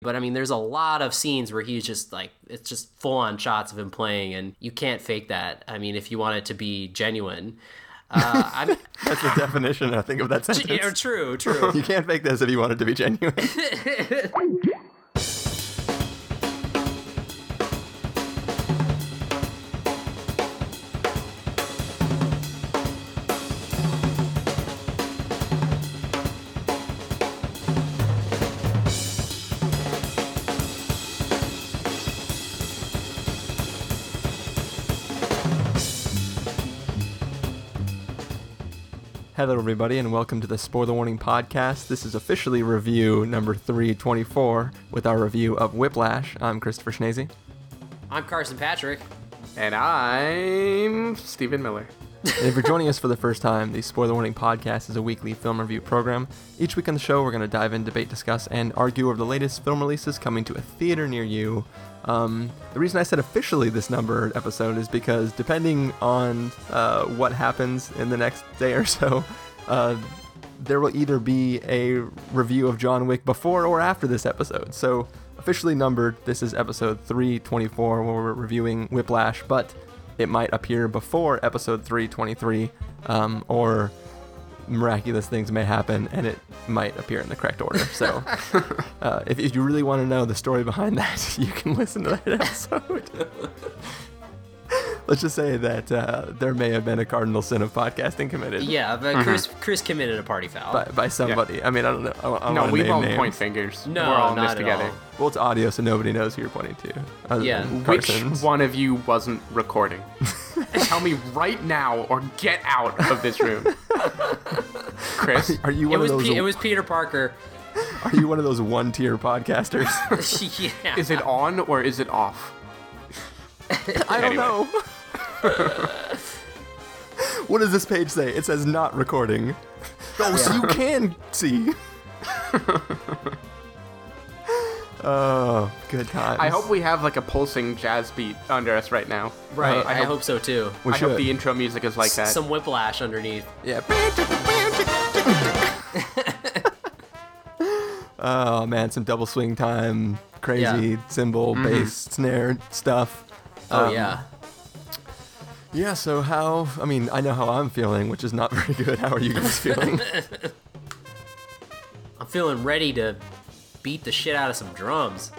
But I mean, there's a lot of scenes where he's just like, it's just full on shots of him playing, and you can't fake that. I mean, if you want it to be genuine. Uh, That's the definition, I think, of that sentence. yeah, true, true. You can't fake this if you want it to be genuine. Hello, everybody, and welcome to the Spoiler Warning Podcast. This is officially review number 324 with our review of Whiplash. I'm Christopher Schnese. I'm Carson Patrick. And I'm Stephen Miller. And if you're joining us for the first time, the Spoiler Warning Podcast is a weekly film review program. Each week on the show, we're going to dive in, debate, discuss, and argue over the latest film releases coming to a theater near you. Um, the reason I said officially this number episode is because depending on uh, what happens in the next day or so, uh, there will either be a review of John Wick before or after this episode. So, officially numbered, this is episode 324 where we're reviewing Whiplash, but it might appear before episode 323, um, or miraculous things may happen and it might appear in the correct order. So, uh, if, if you really want to know the story behind that, you can listen to that episode. Let's just say that uh, there may have been a cardinal sin of podcasting committed Yeah, but Chris Chris committed a party foul. by, by somebody. I mean, I don't know. I, don't- I don't No, we name won't names. point fingers. No, We're all in not this at together. all. Well, it's audio, so nobody knows who you're pointing to. Yeah. than Which one of you wasn't recording? Tell me right now or get out of this room. Chris? Are you it one was of those? Pe- it was Peter Parker. Are you one of those one-tier podcasters? yeah. Is it on or is it off? I don't Anyway. know. what does this page say? It says not recording. Oh, so you can see. Oh, good times. I hope we have like a pulsing jazz beat under us right now. right? Uh, I, hope, hope so too. we I should. hope the intro music is like that. Some whiplash underneath. Yeah. oh man, some double swing time, crazy Yeah. cymbal, bass, snare stuff. Oh Um, yeah. Yeah. So how? I mean, I know how I'm feeling, which is not very good. How are you guys feeling? I'm feeling ready to beat the shit out of some drums.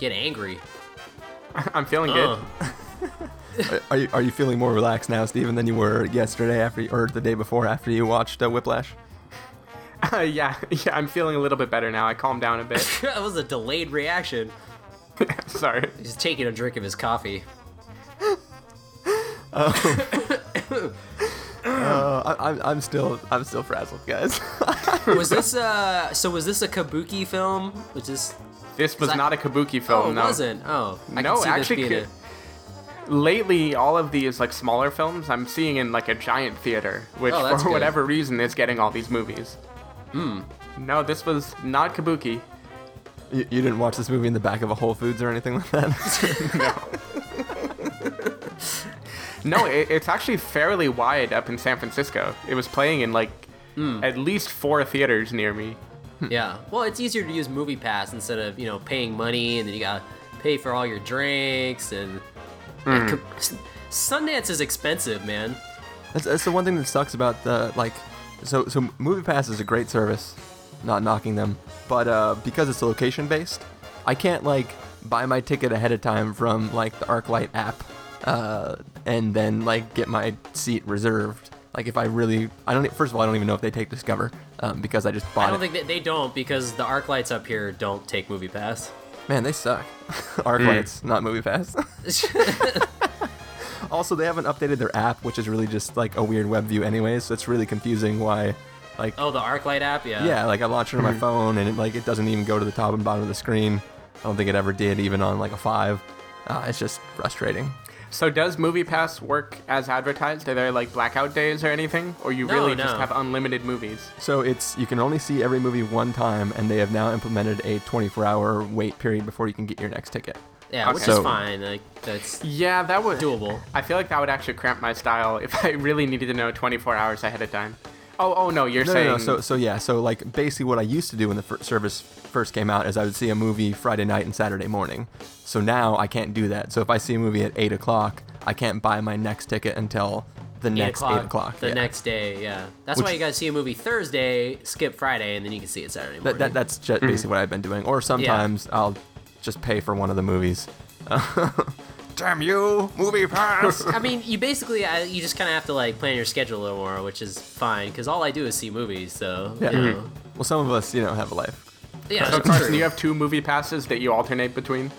Get angry. I'm feeling good. Uh, are you Are you feeling more relaxed now, Stephen, than you were yesterday after, or the day before after you watched uh, Whiplash? yeah, yeah, I'm feeling a little bit better now. I calmed down a bit. that was a delayed reaction. Sorry. He's taking a drink of his coffee. Uh, I, I'm, I'm still I'm still frazzled, guys. Was this uh? So was this a kabuki film? Was this? This was that- not a kabuki Oh, film, it no. wasn't. Oh, I No, can see actually, this being could- lately all of these like smaller films i'm seeing in like a giant theater which Oh, for good. whatever reason is getting all these movies hmm no this was not kabuki you, you didn't watch this movie in the back of a Whole Foods or anything like that? no it, it's actually fairly wide up in san francisco it was playing in like Hmm. at least four theaters near me yeah. Well, it's easier to use Movie Pass instead of you know paying money and then you gotta pay for all your drinks and. and Hmm. Sundance is expensive, man. That's, that's the one thing that sucks about the like. So so MoviePass is a great service, not knocking them, but uh, because it's location based, I can't like buy my ticket ahead of time from like the ArcLight app, uh, and then like get my seat reserved. Like if I really, I don't. e, First of all, I don't even know if they take Discover, um, because I just bought I don't it. think that they don't because the ArcLights up here don't take Movie Pass. Man, they suck. ArcLights, not Movie Pass. also, they haven't updated their app, which is really just like a weird web view, anyways. So it's really confusing why, like, oh, the ArcLight app, yeah. Yeah, like I launched it on my phone and it like it doesn't even go to the top and bottom of the screen. I don't think it ever did, even on like a five. Uh, it's just frustrating. So does movie pass work as advertised are there like blackout days or anything or you No, really just have unlimited movies So it's you can only see every movie one time, and they have now implemented a 24-hour wait period before you can get your next ticket. Yeah, which Okay. is fine. Like that's yeah that would doable. I feel like that would actually cramp my style if I really needed to know 24 hours ahead of time. Oh, oh no, you're No, saying no, no. So, so yeah. So like basically, what I used to do when the fir- service first came out is I would see a movie Friday night and Saturday morning. So now I can't do that. So if I see a movie at eight o'clock, I can't buy my next ticket until the next eight o'clock. The yeah. next day, yeah. That's Which- why you gotta see a movie Thursday, skip Friday, and then you can see it Saturday morning. That, that, that's just basically what I've been doing. Or sometimes I'll just pay for one of the movies. Damn you, movie pass! I mean, you basically uh, you just kind of have to like plan your schedule a little more, which is fine because all I do is see movies. So Yeah. you know. well, some of us, you know, have a life. Yeah, So Carson, true. you have two movie passes that you alternate between.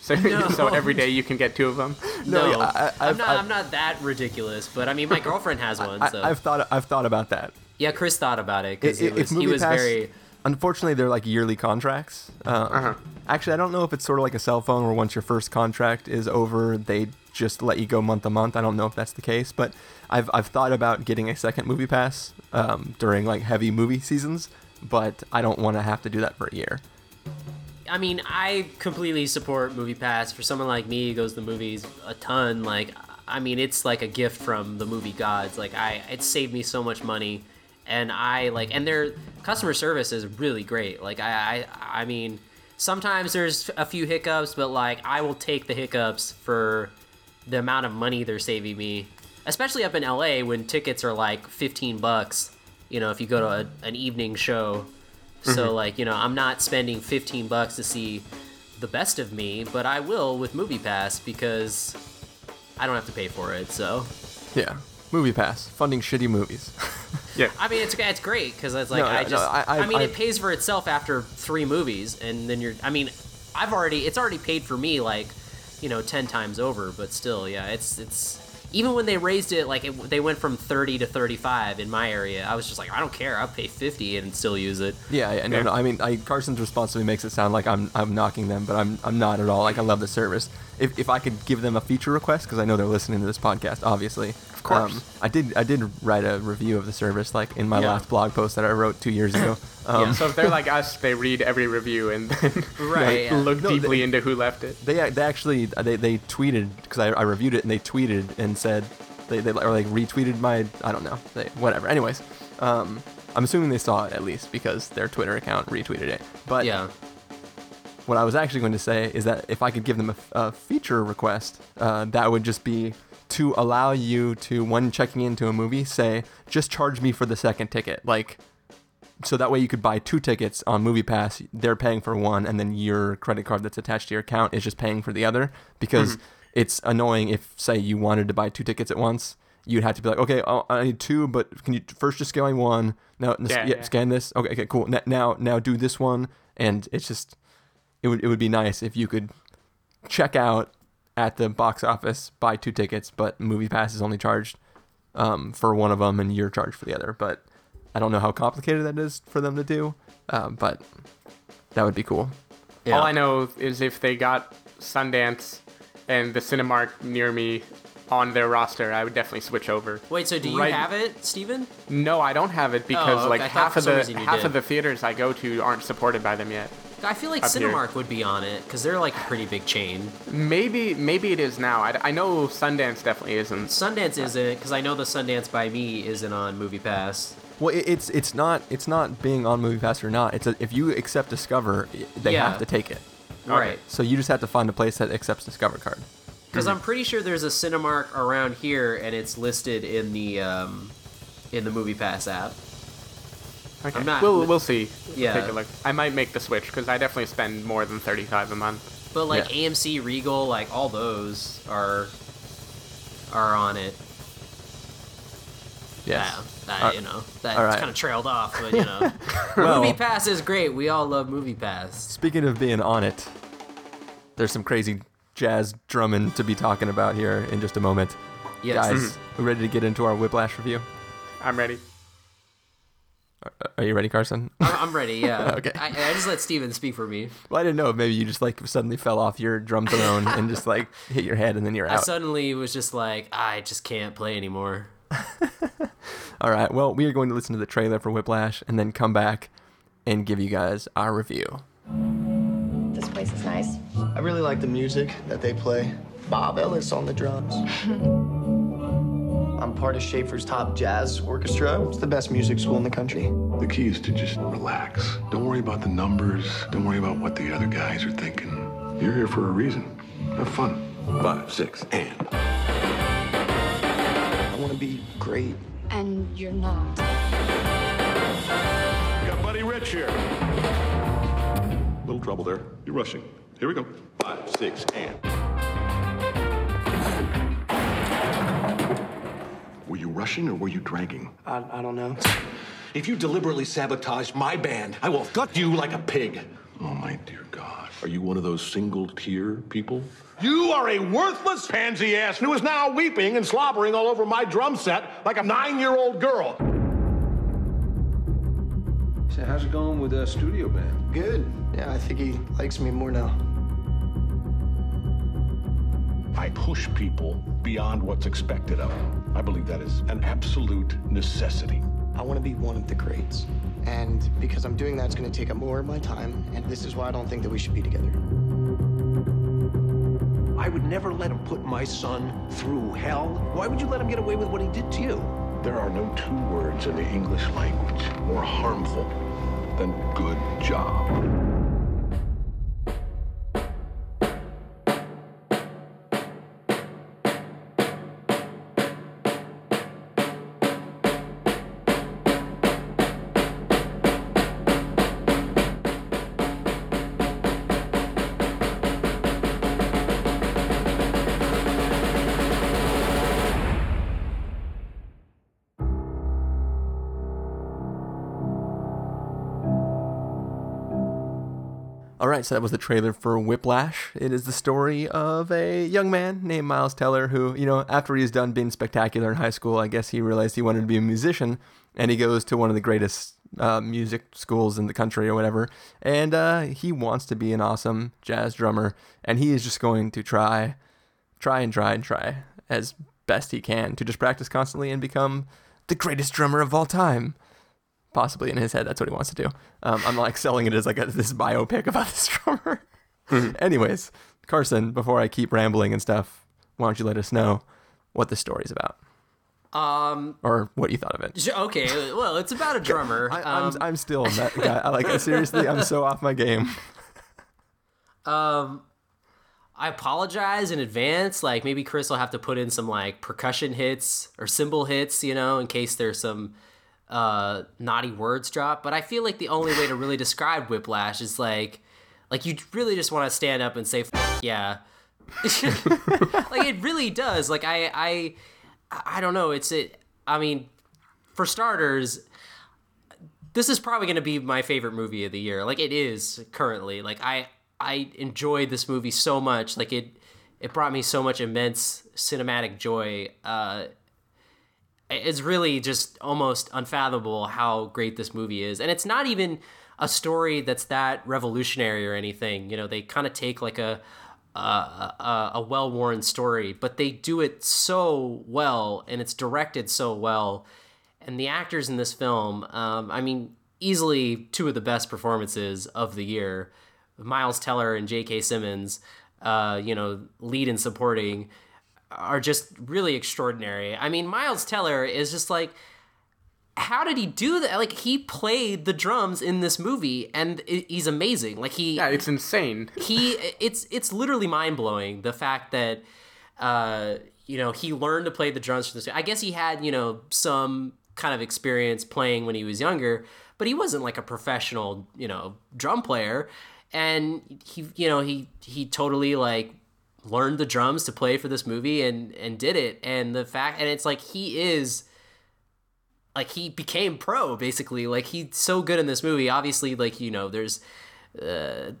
So, No. so every day you can get two of them. no, No, I- I- am not. I've- I'm not that ridiculous, but I mean, my girlfriend has one. I, so I've thought, I've thought about that. yeah, Chris thought about it because i- it was, he was very. Unfortunately, they're like yearly contracts. Uh, Uh-huh. Actually, I don't know if it's sort of like a cell phone where once your first contract is over, they just let you go month to month. I don't know if that's the case, but I've I've thought about getting a second movie pass um, during like heavy movie seasons, but I don't want to have to do that for a year. I mean, I completely support Movie Pass. For someone like me who goes to the movies a ton, like, I mean, it's like a gift from the movie gods. Like, I, it saved me so much money, and I like, and their customer service is really great. Like, I, I, I mean, sometimes there's a few hiccups, but like, I will take the hiccups for the amount of money they're saving me, especially up in LA when tickets are like 15 bucks. You know, if you go to a, an evening show. So mm-hmm. like, you know, I'm not spending 15 bucks to see the best of me, but I will with Movie Pass because I don't have to pay for it. So, Yeah, movie pass funding shitty movies. Yeah. I mean, it's it's great because it's like No, no, I no, just I- I, I- mean, I- it pays for itself after three movies, and then you're. I mean, I've already it's already paid for me like, you know, ten times over, but still, yeah, it's it's. Even when they raised it, like it, they went from 30 to 35 in my area, I was just like, I don't care. I'll pay 50 and still use it. Yeah, yeah, no, no. I mean, I, Carson's response to me makes it sound like I'm I'm knocking them, but I'm I'm not at all. Like I love the service. If, if I could give them a feature request, because I know they're listening to this podcast, obviously. Of course. I did I did write a review of the service, like in my Yeah. last blog post that I wrote two years ago. Um, So if they're like us, they read every review and then Right, yeah. look No, deeply they- into who left it. They they actually they, they tweeted because I, I reviewed it and they tweeted and said they, they or like retweeted my I don't know they, whatever. Anyways, um, I'm assuming they saw it at least because their Twitter account retweeted it. But Yeah. what I was actually going to say is that if I could give them a, a feature request, uh, that would just be to allow you to, when checking into a movie, say, just charge me for the second ticket. Like, so that way you could buy two tickets on MoviePass. They're paying for one, and then your credit card that's attached to your account is just paying for the other. Because mm-hmm. it's annoying if, say, you wanted to buy two tickets at once. You'd have to be like, okay, oh, I need two, but can you first just scan one? No, Yeah, yeah, yeah. scan this. Okay, okay, cool. N- Now, now do this one, and it's just it would it would be nice if you could check out at the box office, buy two tickets, but Movie Pass is only charged um, for one of them, and you're charged for the other. But I don't know how complicated that is for them to do, um, but that would be cool. Yeah. All I know is if they got Sundance and the Cinemark near me on their roster, I would definitely switch over. Wait, so do you Right- have it, Stephen? No, I don't have it because okay. like half of the half did. of the theaters I go to aren't supported by them yet. I feel like Up here. Cinemark would be on it because they're like a pretty big chain. Maybe maybe it is now. I, I know Sundance definitely isn't. Sundance isn't because I know the Sundance by me isn't on Movie Pass. Well, it, it's it's not it's not being on Movie Pass or not. It's a, if you accept Discover, they Yeah. have to take it. All right, So you just have to find a place that accepts Discover card. because I'm pretty sure there's a Cinemark around here and it's listed in the um, in the Movie Pass app. Okay. I'm not- We'll we'll see. Yeah. Take a look. I might make the switch because I definitely spend more than thirty five a month. But like Yeah. AMC, Regal, like all those are are on it. Yes. Yeah, that, Uh, you know, that all right. kind of trailed off, but you know, Well- Movie Pass is great. We all love Movie Pass. Speaking of being on it, there's some crazy jazz drumming to be talking about here in just a moment. Yes. Guys, we ready to get into our Whiplash review? I'm ready. Are- Are you ready, Carson? I'm I'm ready. Yeah. Okay. I, I just let Stephen speak for me. well, I didn't know. Maybe you just like suddenly fell off your drum throne and just like hit your head and then you're out. I suddenly was just like, I just can't play anymore. All right. Well, we are going to listen to the trailer for Whiplash and then come back and give you guys our review. This place is nice. I really like the music that they play. Bob Ellis on the drums. I'm part of Shaffer's top jazz orchestra. It's the best music school in the country. The key is to just relax. Don't worry about the numbers. Don't worry about what the other guys are thinking. You're here for a reason. Have fun. Five, six, and. I want to be great. And you're not. We got Buddy Rich here. Little trouble there. You're rushing. Here we go. Five, six, and. Were you rushing or were you dragging? I, I don't know. If you deliberately sabotage my band, I will gut you like a pig. Oh, my dear God. Are you one of those single tear people? You are a worthless pansy ass who is now weeping and slobbering all over my drum set like a nine year old girl. So how's it going with the studio band? Good. Yeah, I think he likes me more now. I push people beyond what's expected of them. I believe that is an absolute necessity. I want to be one of the greats. And because I'm doing that, it's going to take up more of my time. And this is why I don't think that we should be together. I would never let him put my son through hell. Why would you let him get away with what he did to you? There are no two words in the English language more harmful than good job. All right, so that was the trailer for Whiplash. It is the story of a young man named Miles Teller who, you know, after he's done being spectacular in high school, I guess he realized he wanted to be a musician, and he goes to one of the greatest uh, music schools in the country or whatever, and uh, he wants to be an awesome jazz drummer, and he is just going to try, try and try and try as best he can to just practice constantly and become the greatest drummer of all time possibly in his head that's what he wants to do um, i'm like selling it as like a, this biopic about this drummer anyways carson before i keep rambling and stuff why don't you let us know what the story's about Um. or what you thought of it Okay. Well, it's about a drummer. I, um, I'm, I'm still that guy I, like seriously i'm so off my game Um, I apologize in advance. Like maybe Chris will have to put in some like percussion hits or cymbal hits, you know, in case there's some uh naughty words drop. But I feel like the only way to really describe Whiplash is like, like you really just want to stand up and say, yeah. like it really does. Like I, I, I don't know. It's it. I mean, for starters, this is probably going to be my favorite movie of the year. Like it is currently. Like I I enjoyed this movie so much. Like it it brought me so much immense cinematic joy. Uh it's really just almost unfathomable how great this movie is. And it's not even a story that's that revolutionary or anything. You know, they kind of take like a a, a, a well-worn story, but they do it so well and it's directed so well. And the actors in this film, um, I mean, easily two of the best performances of the year. Miles Teller and J.K. Simmons, uh, you know, lead and supporting, are just really extraordinary. I mean, Miles Teller is just like, how did he do that? Like, he played the drums in this movie, and he's amazing. Like, he Yeah, it's insane. he it's it's literally mind blowing the fact that uh you know he learned to play the drums for this. I guess he had you know some kind of experience playing when he was younger, but he wasn't like a professional you know drum player. And he you know he he totally like learned the drums to play for this movie and and did it. And the fact and it's like he is like he became pro basically. Like he's so good in this movie. Obviously like you know there's uh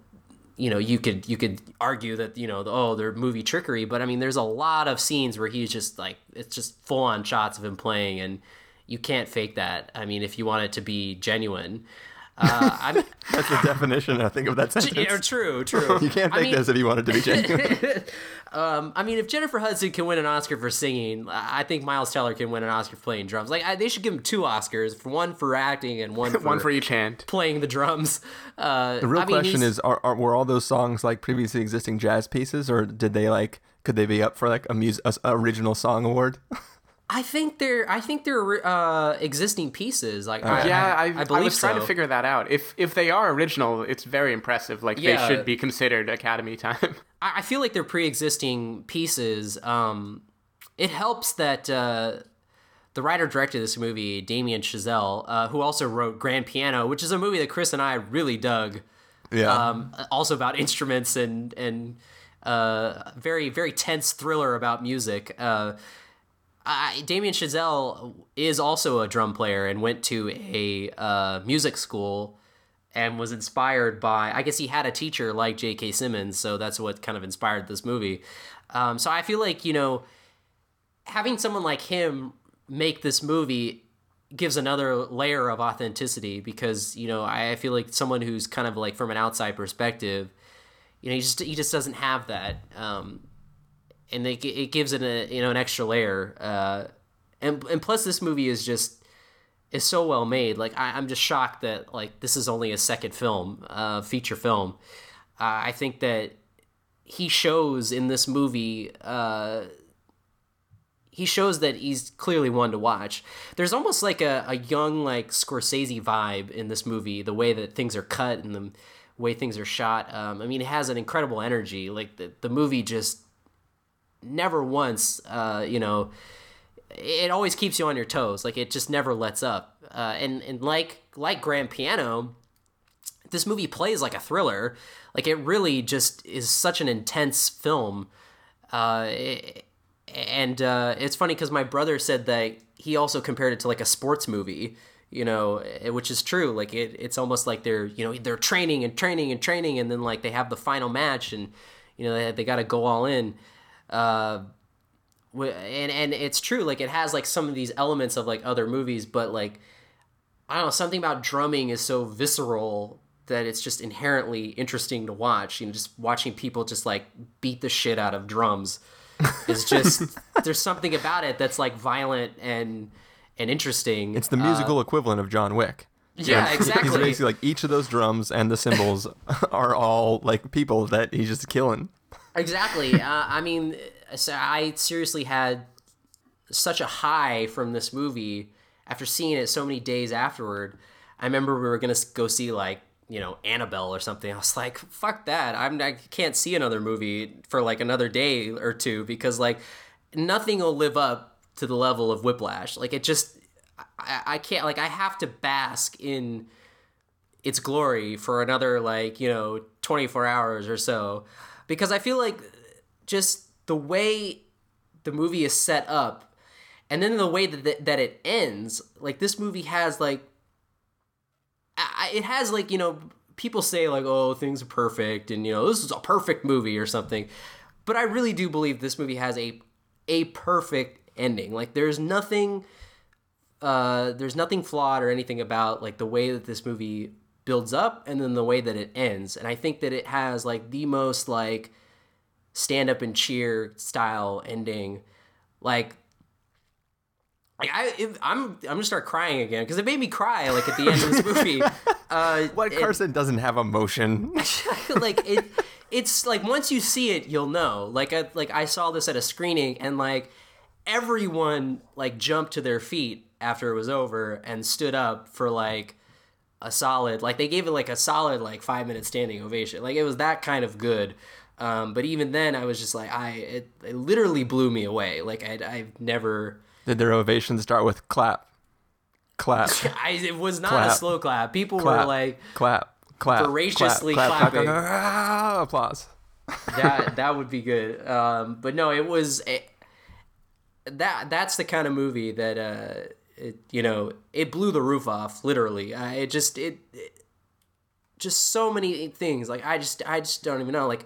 you know you could you could argue that you know oh they're movie trickery. But i mean there's a lot of scenes where he's just like it's just full on shots of him playing. And you can't fake that. I mean if you want it to be genuine uh that's the definition i think of that sentence yeah, true true you can't I mean- this if you want it to be genuine um, I mean, if Jennifer Hudson can win an Oscar for singing, I think Miles Teller can win an Oscar for playing drums. Like, I, they should give him two Oscars, for one for acting and one for, One for each hand. playing the drums. Uh, the real I mean, question is are, are were all those songs like previously existing jazz pieces or did they like could they be up for like a mus- a, s- a original song award I think they're I think they're uh, existing pieces. Like I, yeah, I, I, I believe was trying so. to figure that out. If if they are original, it's very impressive. Like Yeah. they should be considered Academy time. I, I feel like they're pre-existing pieces. Um, it helps that uh, the writer director of this movie, Damien Chazelle, uh, who also wrote Grand Piano, which is a movie that Chris and I really dug. Yeah. Um, also about instruments and and uh, very very tense thriller about music. Uh, I, Damien Chazelle is also a drum player and went to a uh, music school and was inspired by. I guess he had a teacher like J.K. Simmons, so that's what kind of inspired this movie. Um, so I feel like you know, having someone like him make this movie gives another layer of authenticity because you know I feel like someone who's kind of like from an outside perspective, you know, he just he just doesn't have that. Um, and it, it gives it a you know an extra layer. Uh, and and plus this movie is just is so well made. Like I, I'm just shocked that like this is only a second film, uh, feature film. Uh, I think that he shows in this movie. Uh, he shows that he's clearly one to watch. There's almost like a, a young like Scorsese vibe in this movie, the way that things are cut and the way things are shot. Um, I mean, it has an incredible energy. Like the the movie just never once, uh, you know, it always keeps you on your toes. Like it just never lets up. Uh, and and like like Grand Piano, this movie plays like a thriller. Like it really just is such an intense film. Uh, it- and uh, it's funny because my brother said that he also compared it to like a sports movie. You know, eh, which is true. Like it, it's almost like they're you know they're training and training and training, and then like they have the final match, and you know they, they got to go all in. Uh, and and it's true like it has like some of these elements of like other movies but like i don't know something about drumming is so visceral that it's just inherently interesting to watch you know just watching people just like beat the shit out of drums is just there's something about it that's like violent and and interesting it's the musical equivalent of John Wick. yeah He's exactly basically like each of those drums and the cymbals are all like people that he's just killing. Exactly. Uh, I mean, so I seriously had such a high from this movie after seeing it so many days afterward. I remember we were gonna go see like you know Annabelle or something. I was like, fuck that. I'm I can't see another movie for like another day or two because like nothing will live up to the level of Whiplash. Like it just I, I can't like I have to bask in its glory for another like you know 24 hours or so because i feel like just the way the movie is set up and then the way that that it ends like this movie has like I, it has like you know people say like oh things are perfect and you know this is a perfect movie or something. But i really do believe this movie has a a perfect ending. Like there's nothing uh, there's nothing flawed or anything about like the way that this movie builds up and then the way that it ends and i think that it has like the most like stand up and cheer style ending like like I, if, I'm, I'm gonna start crying again because it made me cry like at the end of this movie. Uh, What it- Carson doesn't have emotion. like it it's like once you see it you'll know like I, like I saw this at a screening and like everyone like jumped to their feet after it was over and stood up for like a solid like they gave it like a solid like 5 minute standing ovation. Like it was that kind of good. Um, but even then I was just like I it, it literally blew me away. Like I I've never Did their ovation start with clap, clap, I it was not a slow clap. People clap, were like clap, clap, voraciously clap, clap, clap, clapping. clap, ah, applause. that that would be good. Um, but no, it was a, that that's the kind of movie that uh, it, you know it blew the roof off literally. Uh, it just it, it just so many things like I just I just don't even know like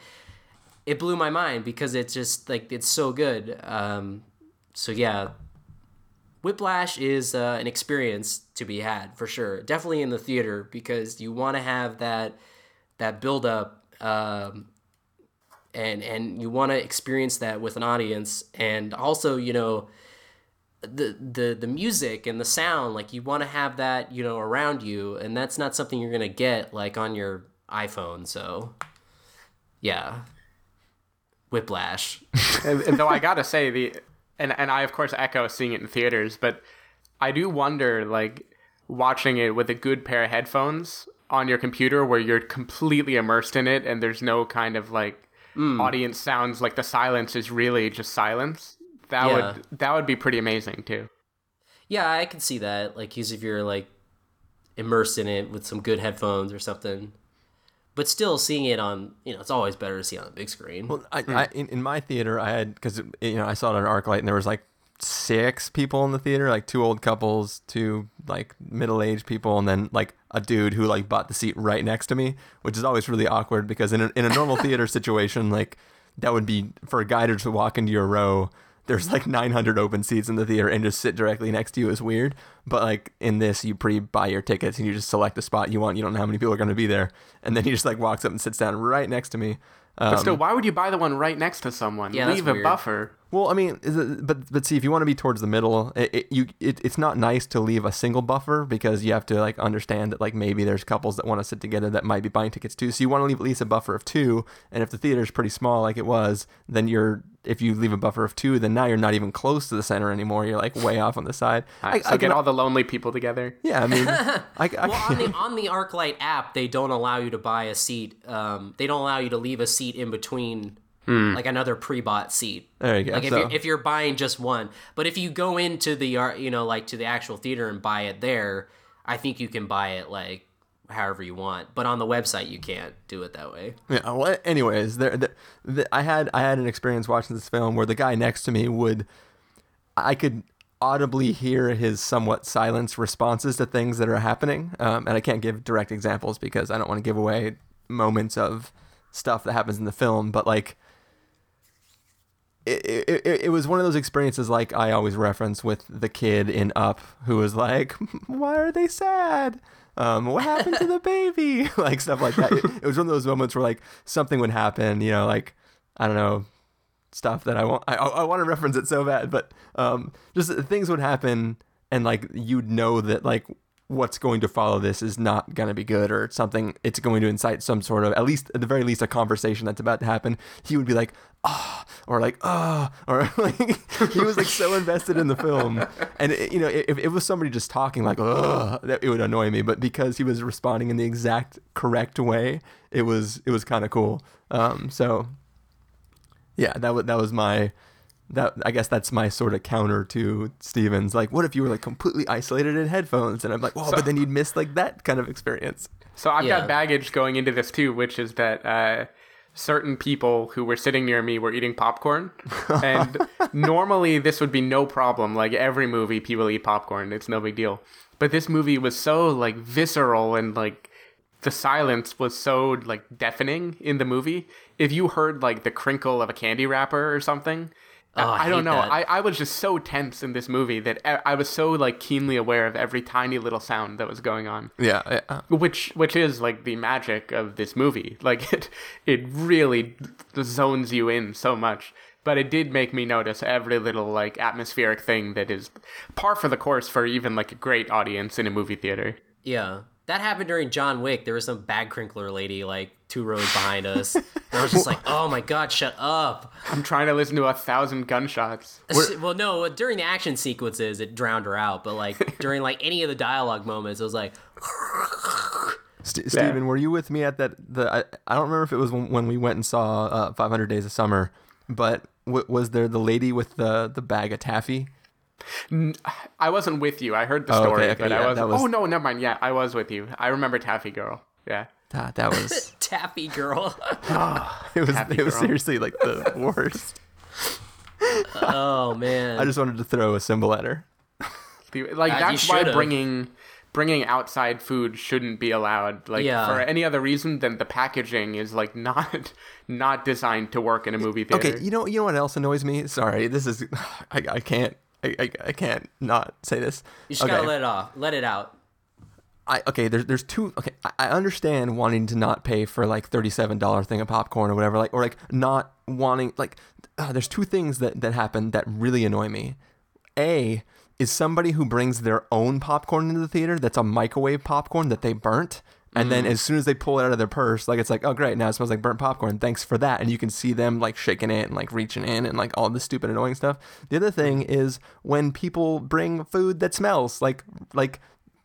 it blew my mind because it's just like it's so good. Um, so yeah, Whiplash is uh, an experience to be had for sure. Definitely in the theater because you want to have that that build up um, and and you want to experience that with an audience and also you know the the the music and the sound like you want to have that you know around you and that's not something you're gonna get like on your iphone so yeah whiplash and, and though I gotta say the and and I of course echo seeing it in theaters, but I do wonder like watching it with a good pair of headphones on your computer where you're completely immersed in it and there's no kind of like Hmm. audience sounds like the silence is really just silence. That Yeah. would that would be pretty amazing too. Yeah, I can see that. Like, use if you're like immersed in it with some good headphones or something. But still, seeing it on, you know, it's always better to see it on the big screen. Well, I, hmm. I in, in my theater, I had because you know I saw it on ArcLight, and there was like six people in the theater, like two old couples, two like middle aged people, and then like a dude who like bought the seat right next to me, which is always really awkward because in a, in a normal theater situation, like that would be for a guy to just walk into your row. There's like 900 open seats in the theater, and just sit directly next to you is weird. But like in this, you pre-buy your tickets and you just select a spot you want. You don't know how many people are going to be there, and then he just like walks up and sits down right next to me. Um, But still, why would you buy the one right next to someone? Yeah, Leave a weird. buffer. Well, I mean, is it, but but see, if you want to be towards the middle, it, it, you it, it's not nice to leave a single buffer because you have to like understand that like maybe there's couples that want to sit together that might be buying tickets too. So you want to leave at least a buffer of two. And if the theater's pretty small, like it was, then you're if you leave a buffer of two, then now you're not even close to the center anymore. You're like way off on the side. I, so get all the lonely people together. yeah, I mean, I, I, well, on the on the ArcLight app, they don't allow you to buy a seat. Um, they don't allow you to leave a seat in between, like another pre-bought seat. There you go. Like if So- you're if you're buying just one, but if you go into the you know like to the actual theater and buy it there, I think you can buy it like however you want. But on the website, you can't do it that way. Yeah. Well, anyways, there, the, the, I had I had an experience watching this film where the guy next to me would, I could audibly hear his somewhat silenced responses to things that are happening, um, and I can't give direct examples because I don't want to give away moments of stuff that happens in the film, but like. It, it, it, it was one of those experiences like I always reference with the kid in Up who was like, "Why are they sad? Um, what happened to the baby?" like stuff like that. It, it was one of those moments where like something would happen, you know, like I don't know, stuff that I want I, I want to reference it so bad, but um, just things would happen and like you'd know that like what's going to follow this is not going to be good or something it's going to incite some sort of at least at the very least a conversation that's about to happen. He would be like ah or like ah or like he was like so invested in the film. And it, you know if it was somebody just talking like ugh that it would annoy me. But because he was responding in the exact correct way it was it was kind of cool. Um so yeah, that was that was my that I guess that's my sort of counter to Stephens. Like, what if you were like completely isolated in headphones? And I'm like, well, but then you'd miss like that kind of experience. So I've Yeah. got baggage going into this too, which is that uh, certain people who were sitting near me were eating popcorn, and normally this would be no problem. Like every movie, people eat popcorn; it's no big deal. But this movie was so like visceral and like the silence was so like deafening in the movie. If you heard like the crinkle of a candy wrapper or something. Oh, I I don't know. that. I, I was just so tense in this movie that I I was so like keenly aware of every tiny little sound that was going on Yeah, yeah. which which is like the magic of this movie like it it really zones you in so much but it did make me notice every little like atmospheric thing that is par for the course for even like a great audience in a movie theater Yeah. That happened during John Wick. There was some bag crinkler lady like two rows behind us. And I was just like, oh my god, shut up. i'm trying to listen to a thousand gunshots well, no, during the action sequences, it drowned her out. But like during like any of the dialogue moments, it was like, St- Stephen, were you with me at that? The I, I don't remember if it was when, when we went and saw uh, 500 Days of Summer, but w- was there the lady with the the bag of taffy? i wasn't with you i heard the Oh, okay, story okay, but yeah, i was, that was- oh no never mind yeah i was with you i remember taffy girl yeah That that was taffy girl. it was Taffy it was girl. seriously like the worst. oh man. I just wanted to throw a cymbal at her. Like you that's why bringing bringing outside food shouldn't be allowed like Yeah. for any other reason than the packaging is like not not designed to work in a movie theater Okay, you know you know what else annoys me? Sorry, this is I, I can't I, I, I can't not say this. you just okay. gotta let it off. Let it out. I okay, there's there's two okay, I, I understand wanting to not pay for like thirty seven dollar thing of popcorn or whatever, like or like not wanting like uh, there's two things that, that happen that really annoy me. A is somebody who brings their own popcorn into the theater that's a microwave popcorn that they burnt And then mm-hmm. as soon as they pull it out of their purse, like it's like, oh great, now it smells like burnt popcorn. Thanks for that. And you can see them like shaking it and like reaching in and like all the stupid annoying stuff. The other thing mm-hmm. is when people bring food that smells like like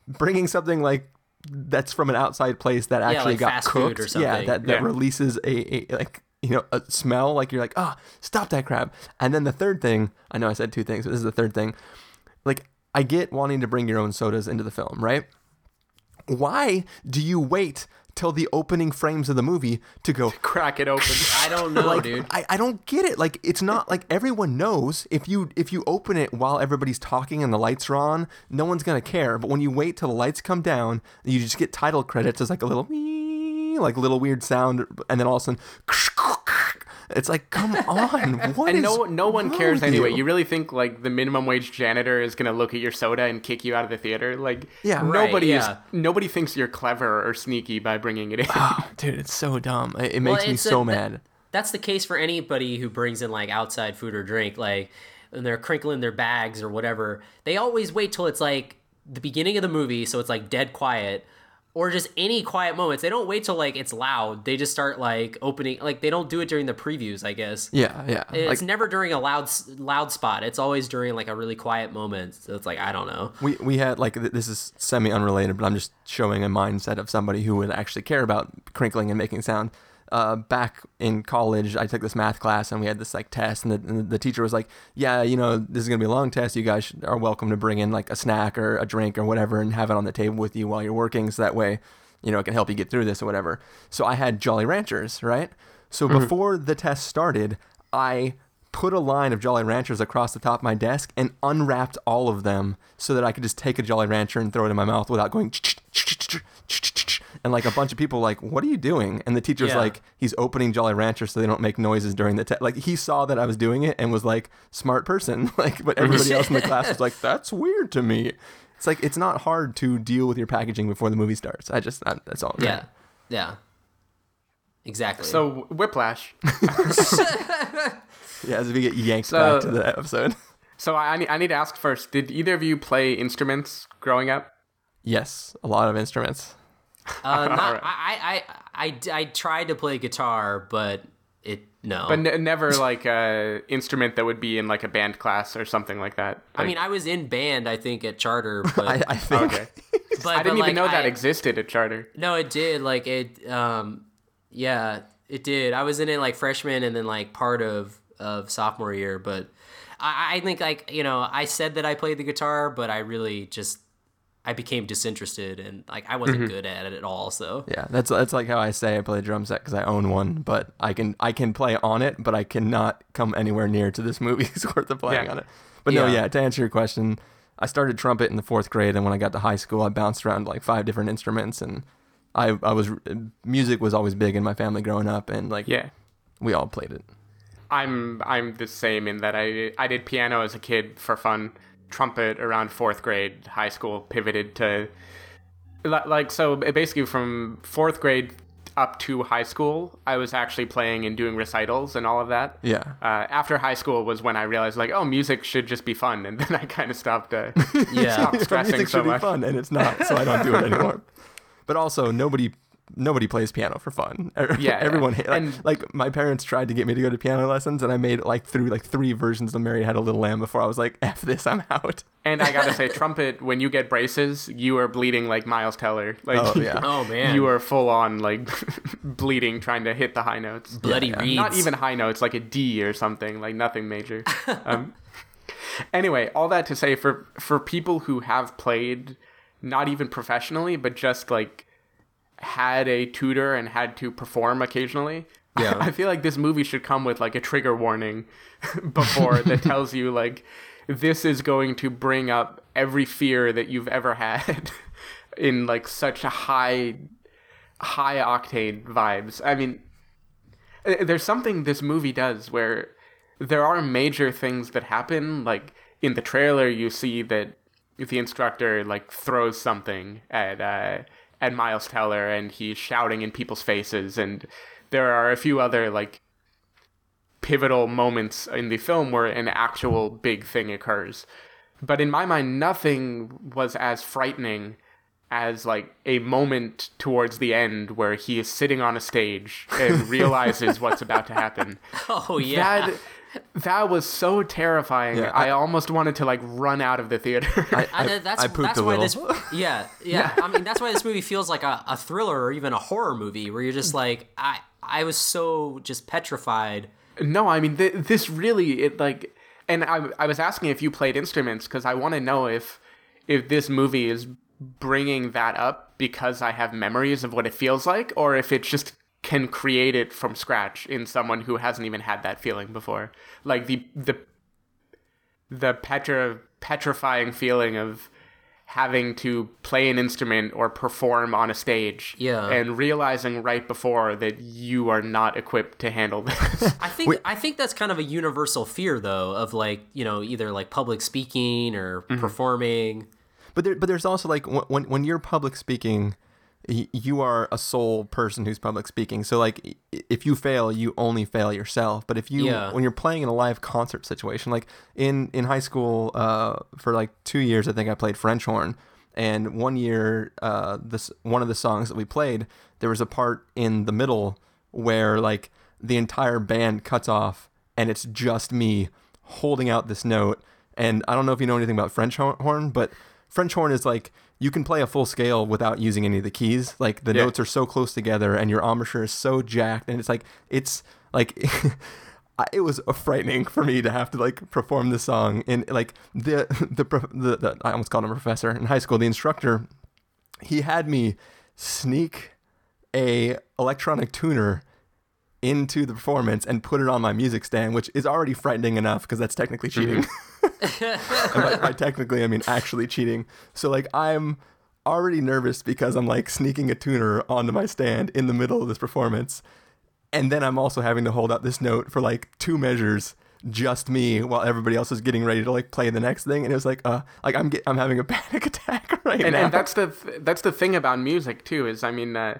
bringing something like that's from an outside place that actually like got cooked. or yeah, something. that, that Yeah. releases a, a like you know a smell. Like you're like, oh, stop that crap. And then the third thing, I know I said two things, but this is the third thing. Like I get wanting to bring your own sodas into the film, right? Why do you wait till the opening frames of the movie to go Crack it open. I don't know, dude. I, I don't get it. Like it's not like everyone knows if you if you open it while everybody's talking and the lights are on, no one's gonna care. But when you wait till the lights come down, you just get title credits as like a little like little weird sound, and then all of a sudden, it's like, come on, what and is no no one cares with anyway. You? You really think like the minimum wage janitor is gonna look at your soda and kick you out of the theater? Like Yeah. Right, nobody yeah. is nobody thinks you're clever or sneaky by bringing it in. Oh, dude, it's so dumb. It, it Well, makes me it's a- so that- mad. That's the case for anybody who brings in like outside food or drink, like and they're crinkling their bags or whatever. They always wait till it's like the beginning of the movie, so it's like dead quiet, or just any quiet moments. They don't wait till like it's loud. They just start like opening, like they don't do it during the previews, I guess. Yeah, yeah. It's Like never during a loud loud spot. It's always during like a really quiet moment. So it's like I don't know. we we had like this is semi unrelated, but I'm just showing a mindset of somebody who would actually care about crinkling and making sound. Uh, back in college, I took this math class and we had this like test, and the, and the teacher was like, "Yeah, you know, this is gonna be a long test. You guys should- are welcome to bring in like a snack or a drink or whatever, and have it on the table with you while you're working, so that way, you know, it can help you get through this or whatever." So I had Jolly Ranchers, right? So before the test started, I put a line of Jolly Ranchers across the top of my desk and unwrapped all of them so that I could just take a Jolly Rancher and throw it in my mouth without going. And like a bunch of people, like, what are you doing? And the teacher's Yeah. like, he's opening Jolly Rancher so they don't make noises during the test. Like he saw that I was doing it and was like, smart person. Like, but everybody else in the class was like, that's weird to me. It's like it's not hard to deal with your packaging before the movie starts. I just I, that's all. I'm saying. Yeah, yeah, exactly. so Whiplash. yeah, as we get yanked So- back to the episode. So I I need, I need to ask first. Did either of you play instruments growing up? yes, a lot of instruments. uh, not, Alright. I, I, I, I tried to play guitar, but it no. But n- never like a instrument that would be in like a band class or something like that. I mean, I was in band, I think, at Charter, but I, I think. okay. but, I didn't but, even like, know that I- existed at Charter. No, it did. Like it, um, yeah, it did. I was in it like freshman and then like part of of sophomore year, but I, I think like you know I said that I played the guitar, but I really just I became disinterested and like I wasn't mm-hmm. good at it at all. So Yeah, that's that's like how I say I play a drum set because I own one, but I can I can play on it, but I cannot come anywhere near to this movie's worth of playing Yeah. on it. But no, Yeah. yeah. To answer your question, I started trumpet in the fourth grade, and when I got to high school, I bounced around like five different instruments, and I I was music was always big in my family growing up, and like Yeah. we all played it. I'm I'm the same in that I I did piano as a kid for fun, trumpet around fourth grade, high school pivoted to like so basically from fourth grade up to high school, I was actually playing and doing recitals and all of that. Yeah. Uh, after high school was when I realized like oh music should just be fun and then I kind of stopped uh, yeah, stopped stressing music so should be fun, and it's not, so I don't do it anymore. but also, nobody nobody plays piano for fun. Yeah, everyone ha- like, and- like my parents tried to get me to go to piano lessons, and I made like through like three versions of Mary Had a Little Lamb before I was like, "F this, I'm out." And I gotta say, trumpet when you get braces, you are bleeding like Miles Teller. Like Oh, yeah. Oh, man. you are full on like bleeding trying to hit the high notes. bloody yeah. reeds. not even high notes, like a D or something, like nothing major. um, anyway, all that to say, for for people who have played, not even professionally, but just like had a tutor and had to perform occasionally. Yeah. I feel like this movie should come with like a trigger warning before that tells you like this is going to bring up every fear that you've ever had in like such a high high octane vibes. I mean, uh, there's something this movie does where there are major things that happen like in the trailer you see that the instructor like throws something at uh, at Miles Teller and he's shouting in people's faces and there are a few other like pivotal moments in the film where an actual big thing occurs but in my mind nothing was as frightening as like a moment towards the end where he is sitting on a stage and realizes what's about to happen. Oh yeah. That that was so terrifying. Yeah, I, I- almost wanted to like run out of the theater. I, I, I, that's I pooped that's a why little. this yeah, yeah I mean that's why this movie feels like a, a thriller or even a horror movie where you're just mm. like I I was so just petrified. No, I mean th- this really it like, and I I was asking if you played instruments because I want to know if if this movie is bringing that up because I have memories of what it feels like, or if it's just can create it from scratch in someone who hasn't even had that feeling before, like the the the petri- petrifying feeling of having to play an instrument or perform on a stage Yeah. and realizing right before that you are not equipped to handle this I think I think that's kind of a universal fear though of like, you know, either like public speaking or mm-hmm. performing. But there, but there's also like when when you're public speaking, y- you are a sole person who's public speaking. So like if you fail, you only fail yourself. But if you Yeah. when you're playing in a live concert situation, like in in high school, uh, for like two years, I think I played French horn. And one year, uh, this one of the songs that we played, there was a part in the middle where like the entire band cuts off, and it's just me holding out this note. And I don't know if you know anything about French horn, but French horn is like you can play a full scale without using any of the keys. Like the Yeah. notes are so close together, and your embouchure is so jacked, and it's like it's like. It was frightening for me to have to like perform the song and like the the, the the I almost called him a professor in high school. The instructor, he had me sneak a electronic tuner into the performance and put it on my music stand, which is already frightening enough because that's technically cheating. by, by technically, I mean actually cheating. So like I'm already nervous because I'm like sneaking a tuner onto my stand in the middle of this performance, and then I'm also having to hold out this note for like two measures. Just me, while everybody else is getting ready to like play the next thing, and it was like, uh, like I'm get, I'm having a panic attack right and, now. and that's the th- that's the thing about music too is I mean uh,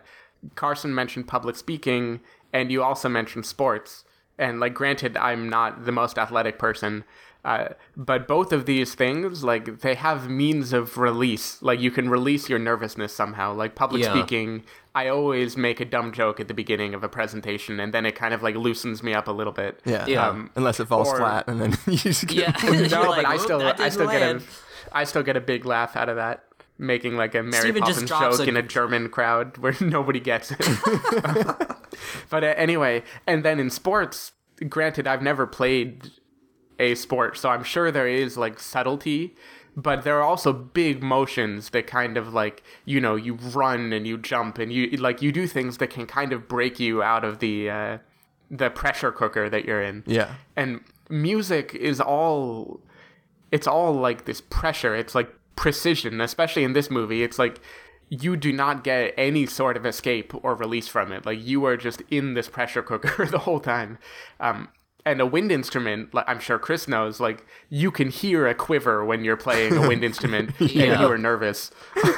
Carson mentioned public speaking and you also mentioned sports and like granted I'm not the most athletic person uh, but both of these things like they have means of release like you can release your nervousness somehow like public Yeah. speaking I always make a dumb joke at the beginning of a presentation and then it kind of like loosens me up a little bit yeah, Yeah. Um, unless it falls or- flat, and then you just get Yeah. no, You're but I still that I didn't still get a land." I still get a big laugh out of that. Making like a Mary Steven Poppins joke a- in a German crowd where nobody gets it. but uh, anyway, and then in sports, granted, I've never played a sport, so I'm sure there is like subtlety, but there are also big motions that kind of like you know you run and you jump and you like you do things that can kind of break you out of the uh, the pressure cooker that you're in yeah. and music is all it's all like this pressure it's like precision especially in this movie. It's like you do not get any sort of escape or release from it. Like you are just in this pressure cooker the whole time. Um and a wind instrument like i'm sure chris knows like you can hear a quiver when you're playing a wind instrument and you are nervous.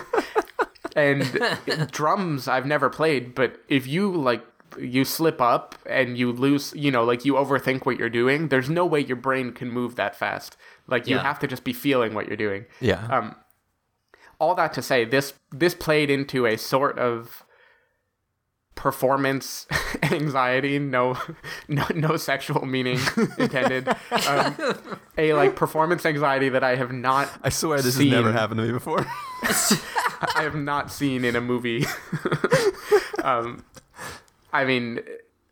And drums I've never played, but if you like you slip up and you lose, you know, like you overthink what you're doing, there's no way your brain can move that fast. Like you Yeah. have to just be feeling what you're doing. Yeah. Um all that to say this this played into a sort of performance anxiety no no no sexual meaning intended um, a like performance anxiety that i have not I swear this seen. has never happened to me before. I have not seen in a movie. um, I mean,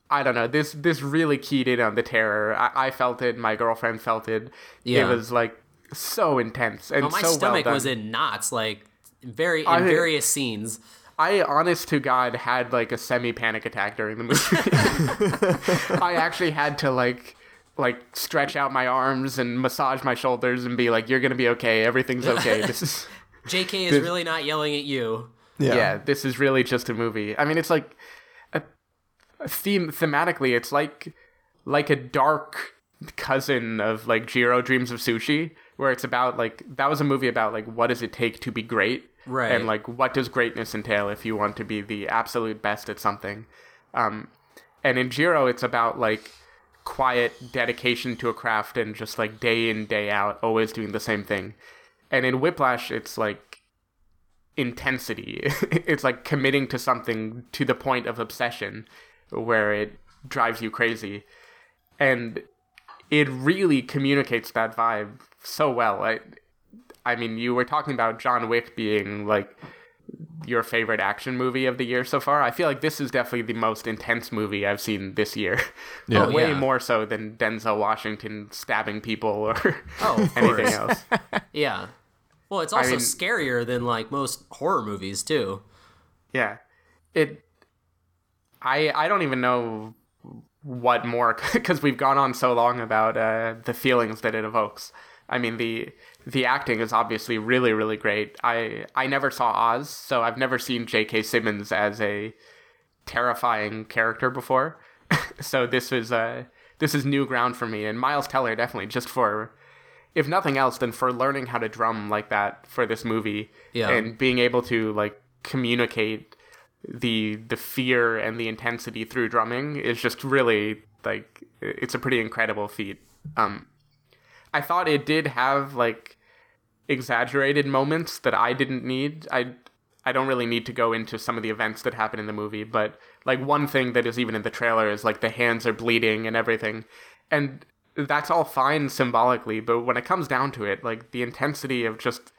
I don't know. This this really keyed in on the terror. I, I felt it. My girlfriend felt it. Yeah. It was like so intense and Oh, my so stomach well was in knots, like very in I- various scenes. I, honest to God, had like a semi panic attack during the movie. I actually had to like like stretch out my arms and massage my shoulders and be like, "You're gonna be okay. Everything's okay. This is." J.K. is really not yelling at you. yeah. this is really just a movie. I mean, it's like a, a theme thematically. It's like like a dark cousin of like Jiro Dreams of Sushi, where it's about like that was a movie about like what does it take to be great, Right. And like what does greatness entail if you want to be the absolute best at something. Um, and in Jiro, it's about like quiet dedication to a craft and just like day in day out always doing the same thing and in whiplash it's like intensity. it's like committing to something to the point of obsession where it drives you crazy. And it really communicates that vibe so well. I, I mean, you were talking about John Wick being like your favorite action movie of the year so far. I feel like this is definitely the most intense movie I've seen this year. Yeah. Uh, way yeah. more so than Denzel Washington stabbing people or Oh, anything course. else. Yeah. Well, it's also mean- scarier than like most horror movies too. Yeah. It I I don't even know what more cuz we've gone on so long about uh, the feelings that it evokes. I mean the the acting is obviously really really great. I I never saw Oz, so I've never seen J.K. Simmons as a terrifying character before. so this was uh this is new ground for me and Miles Teller definitely just for if nothing else than for learning how to drum like that for this movie Yeah. and being able to like communicate the the fear and the intensity through drumming is just really like it's a pretty incredible feat. Um i thought it did have like exaggerated moments that i didn't need. I i don't really need to go into some of the events that happen in the movie but like one thing that is even in the trailer is like the hands are bleeding and everything. And that's all fine symbolically but when it comes down to it like the intensity of just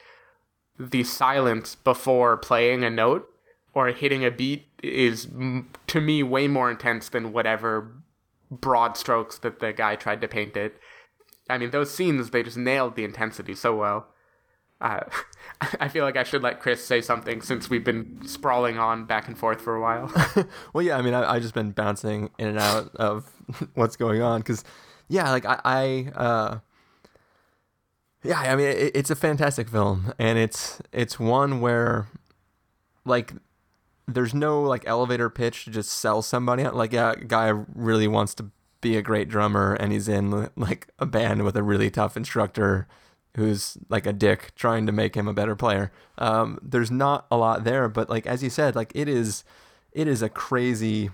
the silence before playing a note or hitting a beat is to me way more intense than whatever broad strokes that the guy tried to paint it. I mean, those scenes they just nailed the intensity so well. Uh, I feel like I should let Chris say something since we've been sprawling on back and forth for a while. Well, yeah, I mean, I, I just been bouncing in and out of what's going on because, yeah, like I, I uh, yeah, I mean, it, it's a fantastic film, and it's it's one where, like, there's no like elevator pitch to just sell somebody. Like, a guy really wants to be a great drummer, and he's in like a band with a really tough instructor who's like a dick trying to make him a better player. Um, there's not a lot there, but like as you said, like it is, it is a crazy,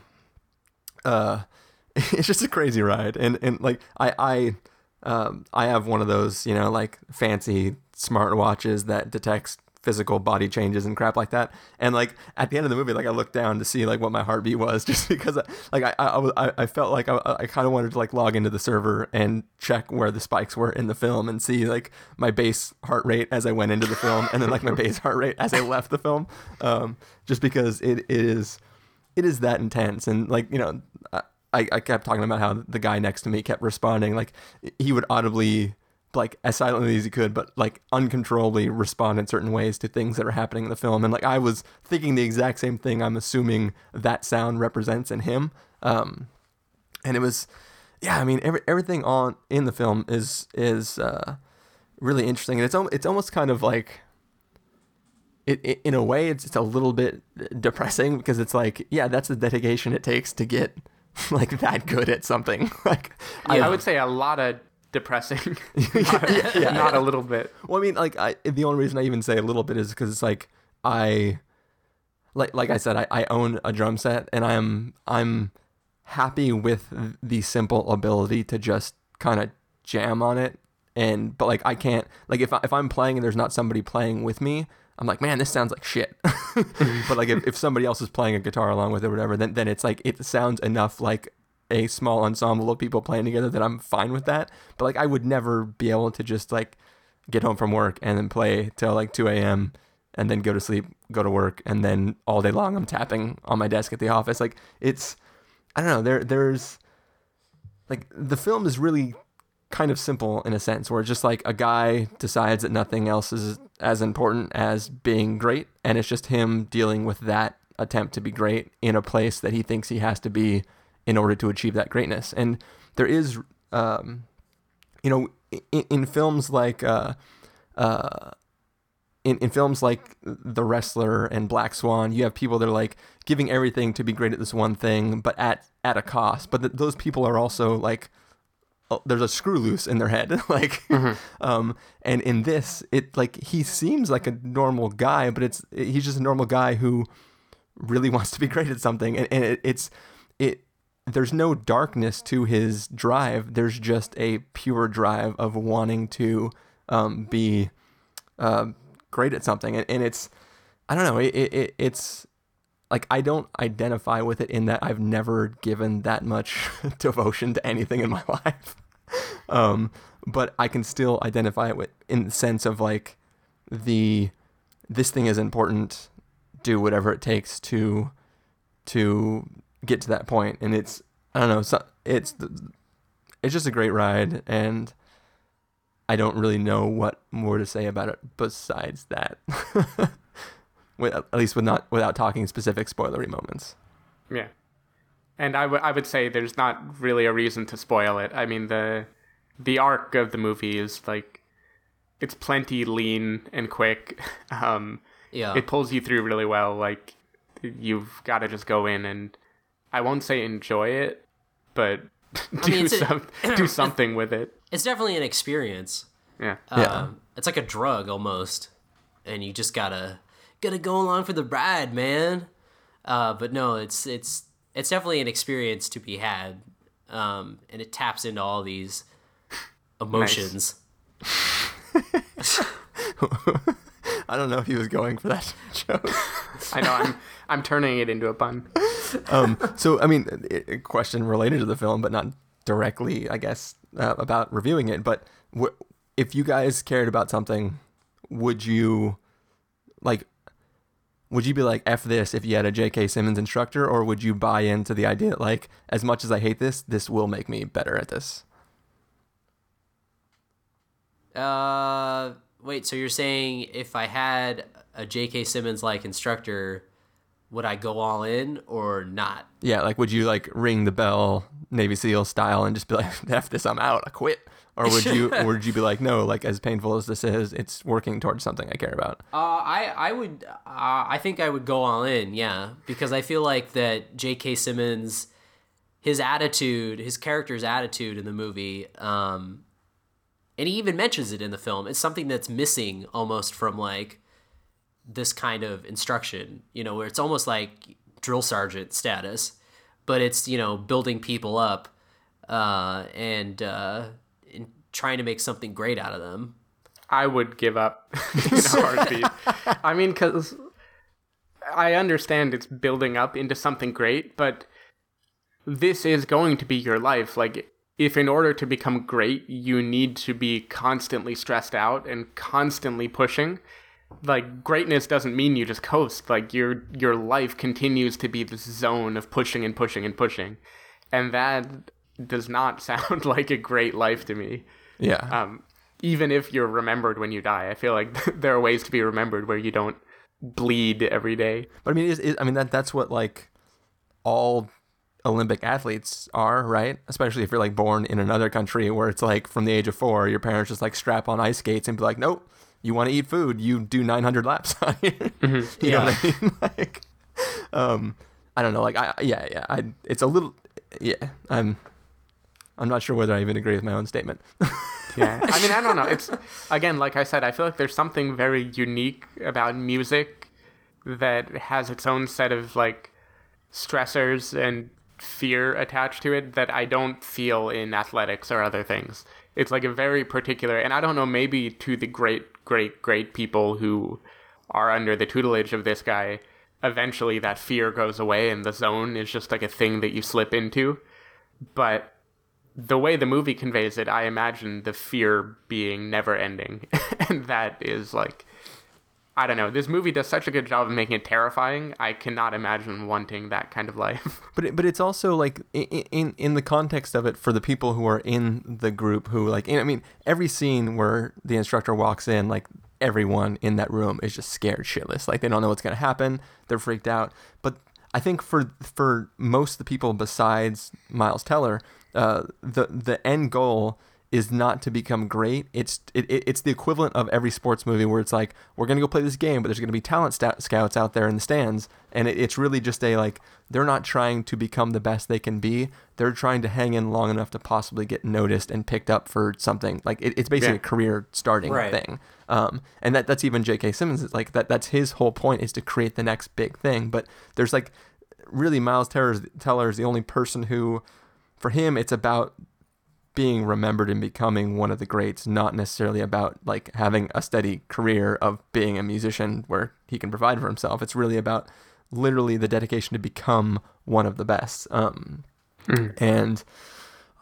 uh, it's just a crazy ride, and and like I I, um, I have one of those you know like fancy smart watches that detects physical body changes and crap like that. And like at the end of the movie, like I looked down to see like what my heartbeat was, just because like I I, was- I, I felt like I, I kind of wanted to like log into the server and check where the spikes were in the film and see like my base heart rate as I went into the film and then like my base heart rate as I left the film, um, just because it, it is it is that intense and like you know. I, I kept talking about how the guy next to me kept responding like he would audibly like as silently as he could, but like uncontrollably respond in certain ways to things that are happening in the film. And like I was thinking the exact same thing. I'm assuming that sound represents in him. Um, and it was, yeah. I mean, every, everything on in the film is is uh, really interesting, and it's it's almost kind of like. It, it, in a way, it's, it's a little bit depressing because it's like, yeah, that's the dedication it takes to get like that good at something. like, I would say a lot of depressing, not, yeah, not a little bit. Well, I mean, like, I the only reason I even say a little bit is because it's like I, like, like I said, I, I own a drum set, and I'm I'm happy with the simple ability to just kind of jam on it, and but like I can't like if I, if I'm playing and there's not somebody playing with me. I'm like, man, this sounds like shit. but like, if, if somebody else is playing a guitar along with it or whatever, then then it's like it sounds enough like a small ensemble of people playing together that I'm fine with that. But like, I would never be able to just like get home from work and then play till like 2 a.m. and then go to sleep, go to work, and then all day long I'm tapping on my desk at the office. Like it's, I don't know. There, there's like the film is really kind of simple in a sense, where it's just like a guy decides that nothing else is as important as being great, and it's just him dealing with that attempt to be great in a place that he thinks he has to be in order to achieve that greatness. And there is, um, you know, in, in films like, uh, uh, in, in films like The Wrestler and Black Swan, you have people that are like giving everything to be great at this one thing, but at at a cost. But th- those people are also like, there's a screw loose in their head, like, um, and in this, it like he seems like a normal guy, but it's he's just a normal guy who really wants to be great at something, and, and it, it's it there's no darkness to his drive. There's just a pure drive of wanting to um, be uh, great at something, and, and it's I don't know. It, it, it it's like I don't identify with it in that I've never given that much devotion to anything in my life. um, but I can still identify it with in the sense of like the this thing is important. Do whatever it takes to to get to that point, and it's I don't know. So it's it's just a great ride, and I don't really know what more to say about it besides that. with, at least with not without talking specific spoilery moments. Yeah. And I, w- I would say there's not really a reason to spoil it. I mean the the arc of the movie is like it's plenty lean and quick. Um, Yeah. it pulls you through really well. Like you've got to just go in and I won't say enjoy it, but do mean, it's a- some do something with it. it's definitely an experience. Yeah. Yeah. Um, it's like a drug almost, and you just gotta gotta go along for the ride, man. Uh, but no, it's it's it's definitely an experience to be had, um, and it taps into all these emotions. I don't know if he was going for that joke. I know I'm I'm turning it into a pun. um, so I mean, a question related to the film, but not directly, I guess, uh, about reviewing it. But wh- if you guys cared about something, would you like? Would you be like f this if you had a J.K. Simmons instructor, or would you buy into the idea that like, as much as I hate this, this will make me better at this? Uh, wait. So you're saying if I had a J.K. Simmons like instructor, would I go all in or not? Yeah, like would you like ring the bell Navy SEAL style and just be like, "F this, I'm out, I quit," or would you, or would you be like, "No, like as painful as this is, it's working towards something I care about." Uh, I I would uh, I think I would go all in, yeah, because I feel like that J.K. Simmons, his attitude, his character's attitude in the movie, um, and he even mentions it in the film. It's something that's missing almost from like this kind of instruction, you know, where it's almost like drill sergeant status, but it's you know building people up uh, and, uh, and trying to make something great out of them. I would give up in a heartbeat. I mean, because I understand it's building up into something great, but this is going to be your life. Like, if in order to become great, you need to be constantly stressed out and constantly pushing, like greatness doesn't mean you just coast. Like your your life continues to be this zone of pushing and pushing and pushing, and that does not sound like a great life to me Yeah, um, even if you're remembered when you die. I feel like there are ways to be remembered where you don't bleed every day. But I mean, is, is, I mean that that's what like all Olympic athletes are, right? Especially if you're like born in another country where it's like from the age of four, your parents just like strap on ice skates and be like, "Nope, you want to eat food, you do 900 laps on here." You know what I mean? like, um, I don't know. Like, I yeah yeah. I it's a little yeah. I'm I'm not sure whether I even agree with my own statement. Yeah. I mean, I don't know. It's again, like I said, I feel like there's something very unique about music that has its own set of like stressors and fear attached to it that I don't feel in athletics or other things. It's like a very particular, and I don't know, maybe to the great, great, great people who are under the tutelage of this guy, eventually that fear goes away and the zone is just like a thing that you slip into. But the way the movie conveys it, I imagine the fear being never ending. and that is like I don't know. This movie does such a good job of making it terrifying. I cannot imagine wanting that kind of life. But it, but it's also like in, in in the context of it for the people who are in the group who like I mean every scene where the instructor walks in like everyone in that room is just scared shitless like they don't know what's gonna happen they're freaked out but I think for for most of the people besides Miles Teller uh, the the end goal is not to become great. It's it, it, it's the equivalent of every sports movie where it's like we're gonna go play this game, but there's gonna be talent scouts out there in the stands, and it, it's really just a like they're not trying to become the best they can be. They're trying to hang in long enough to possibly get noticed and picked up for something. Like it, it's basically Yeah. a career starting Right. thing. Um, and that that's even J.K. Simmons. It's like that that's his whole point is to create the next big thing. But there's like really Miles Teller is the only person who, for him, it's about being remembered and becoming one of the greats, not necessarily about like having a steady career of being a musician where he can provide for himself. It's really about literally the dedication to become one of the best. Um, And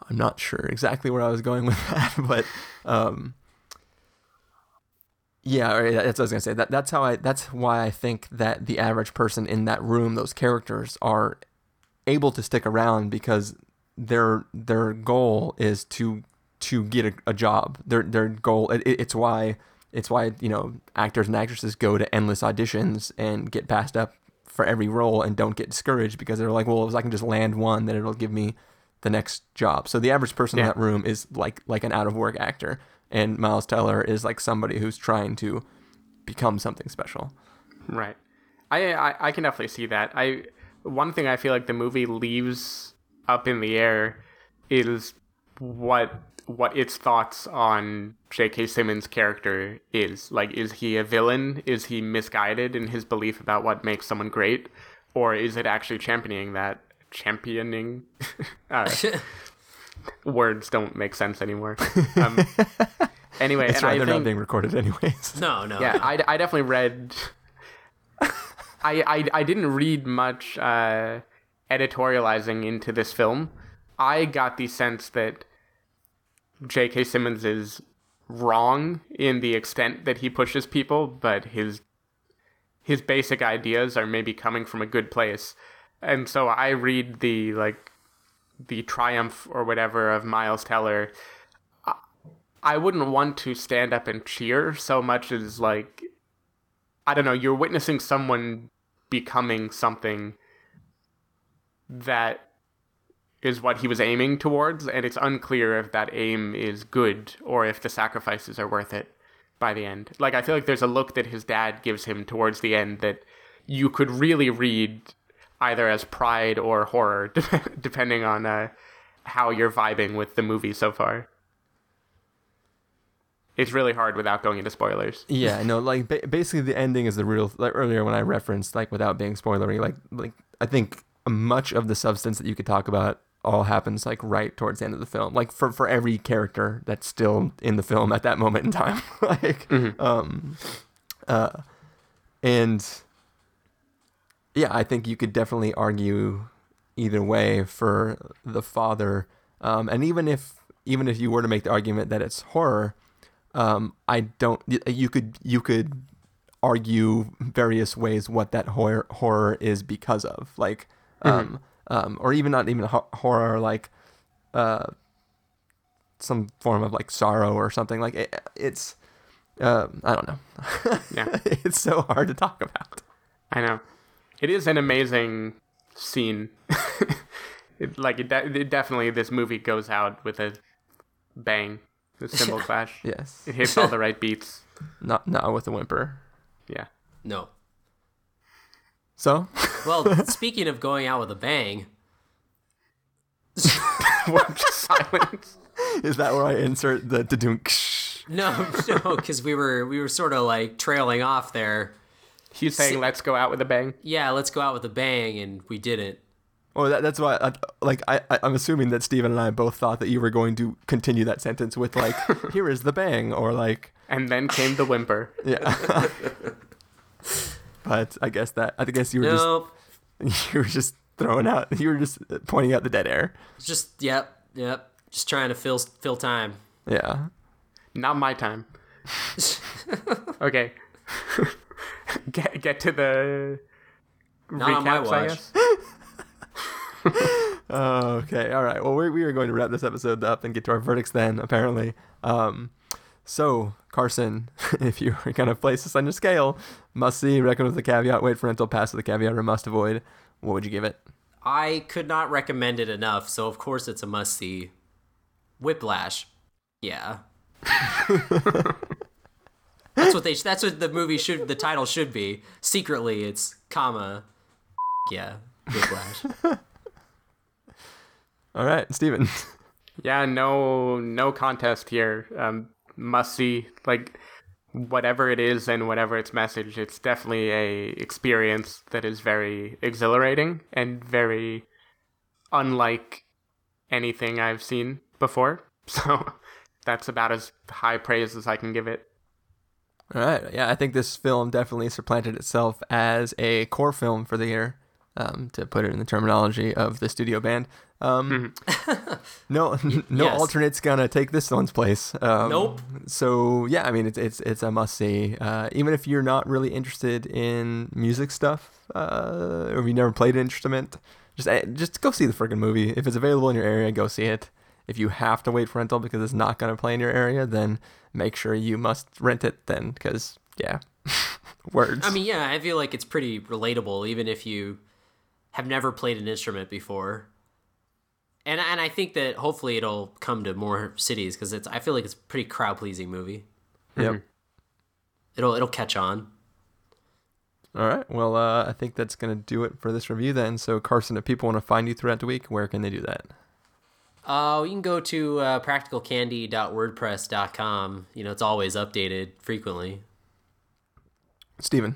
I'm not sure exactly where I was going with that, but um, yeah, that's what I was gonna say. That that's how I. That's why I think that the average person in that room, those characters, are able to stick around because their their goal is to to get a, a job. Their their goal. It, it's why it's why you know actors and actresses go to endless auditions and get passed up for every role and don't get discouraged because they're like, well, if I can just land one, then it'll give me the next job. So the average person in that room is like like an out of work actor, and Miles Teller is like somebody who's trying to become something special. Right. I, I I can definitely see that. I one thing I feel like the movie leaves up in the air is what what its thoughts on J.K. Simmons' character is. Like, is he a villain? Is he misguided in his belief about what makes someone great, or is it actually championing that? Championing. uh, words don't make sense anymore. Um, anyway, That's and right, I they're think, not being recorded anyways. No, no. yeah, I, I definitely read. I, I I didn't read much uh, editorializing into this film. I got the sense that J.K. Simmons is wrong in the extent that he pushes people, but his his basic ideas are maybe coming from a good place. And so I read the like the triumph or whatever of Miles Teller. I- wouldn't want to stand up and cheer so much as like I don't know, you're witnessing someone becoming something that is what he was aiming towards, and it's unclear if that aim is good or if the sacrifices are worth it by the end. Like, I feel like there's a look that his dad gives him towards the end that you could really read either as pride or horror, depending on uh, how you're vibing with the movie so far. It's really hard without going into spoilers. Yeah, no, like ba- basically the ending is the real. Like earlier when I referenced, like without being spoilery, like like I think much of the substance that you could talk about all happens like right towards the end of the film. Like for for every character that's still in the film at that moment in time. like um uh and yeah, I think you could definitely argue either way for the father. Um and even if even if you were to make the argument that it's horror, um, I don't. You could you could argue various ways what that horror horror is because of, like, um, um, or even not even ho- horror, like, uh, some form of like sorrow or something. Like it, it's, uh, I don't know. Yeah. it's so hard to talk about. I know. It is an amazing scene. it, like it, de- it definitely this movie goes out with a bang, the cymbal clash. Yes, It hits all the right beats. not not with a whimper. Yeah. No. So Well, speaking of going out with a bang? Silence. is that where I insert the dunk? no, no, because we were we were sort of like trailing off there. He's saying, "Let's go out with a bang." Yeah, let's go out with a bang, and we didn't. Oh, that, that's why. I, like, I, I, I'm assuming that Stephen and I both thought that you were going to continue that sentence with like, "Here is the bang," or like, And then came the whimper. yeah. But I guess that I guess you were Nope. just you were just throwing out. You were just pointing out the dead air. It's just yep, yep. Just trying to fill fill time. Yeah. Not my time. Okay. get get to the Not on my recaps, I watch. guess. Okay. All right. Well, we we are going to wrap this episode up and get to our verdicts then. Apparently. Um. So Carson, if you were gonna place this on your scale, must see, reckon with the caveat, wait for rental, pass with the caveat, or must avoid. What would you give it? I could not recommend it enough, so of course it's a must see. Whiplash. Yeah. that's what they that's what the movie should the title should be. Secretly it's comma yeah, Whiplash. All right, Stephen. Yeah, no no contest here. Um, must see like whatever it is and whatever its message. It's definitely a experience that is very exhilarating and very unlike anything I've seen before. So that's about as high praise as I can give it. All right. Yeah, I think this film definitely supplanted itself as a core film for the year, um, to put it in the terminology of the studio band. Um, no, no Yes. alternate's gonna take this one's place. Um, Nope. So yeah, I mean it's it's it's a must see. Uh, even if you're not really interested in music stuff, uh, or if you never played an instrument, just eh, just go see the freaking movie. If it's available in your area, go see it. If you have to wait for rental because it's not gonna play in your area, then make sure you must rent it then, because yeah, words. I mean, yeah, I feel like it's pretty relatable, even if you have never played an instrument before. And and I think that hopefully it'll come to more cities because it's. I feel like it's a pretty crowd pleasing movie. yep. It'll it'll catch on. All right. Well, uh, I think that's going to do it for this review then. So, Carson, if people want to find you throughout the week, where can they do that? Uh, you can go to uh, practicalcandy.wordpress.com. You know, it's always updated frequently. Stephen.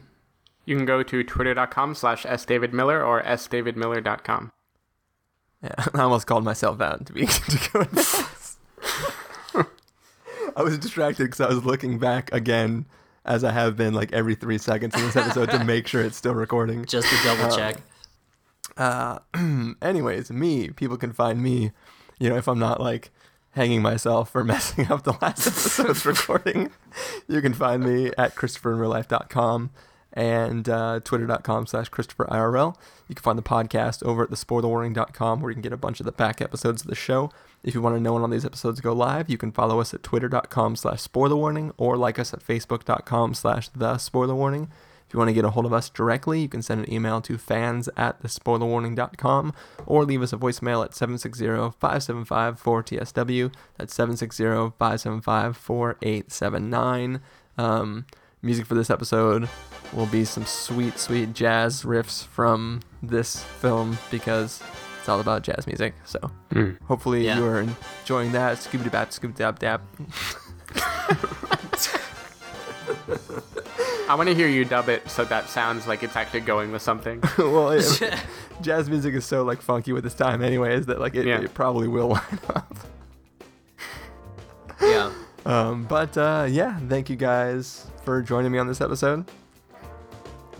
You can go to twitter.com slash sdavidmiller or sdavidmiller.com. Yeah, I almost called myself out to be to go. I was distracted because I was looking back again, as I have been like every three seconds in this episode to make sure it's still recording. Just to double check. Uh, Anyways, me, people can find me, you know, if I'm not like hanging myself for messing up the last episode's recording, you can find me at ChristopherInRealLife.com and uh, twitter.com slash ChristopherIRL. You can find the podcast over at thespoilerwarning.com where you can get a bunch of the back episodes of the show. If you want to know when all these episodes go live, you can follow us at twitter.com slash spoilerwarning or like us at facebook.com slash the spoilerwarning. If you want to get a hold of us directly, you can send an email to fans at thespoilerwarning.com or leave us a voicemail at 760-575-4TSW. That's 760-575-4879. Um, music for this episode will be some sweet, sweet jazz riffs from this film because it's all about jazz music. So hopefully Yeah. you are enjoying that. Scooby Dap, Scooby Dap Dap. I want to hear you dub it so that sounds like it's actually going with something. well, it- jazz music is so like funky with this time, anyways, that like it, Yeah. it probably will line up. Yeah. Um, but uh, yeah, thank you guys for joining me on this episode,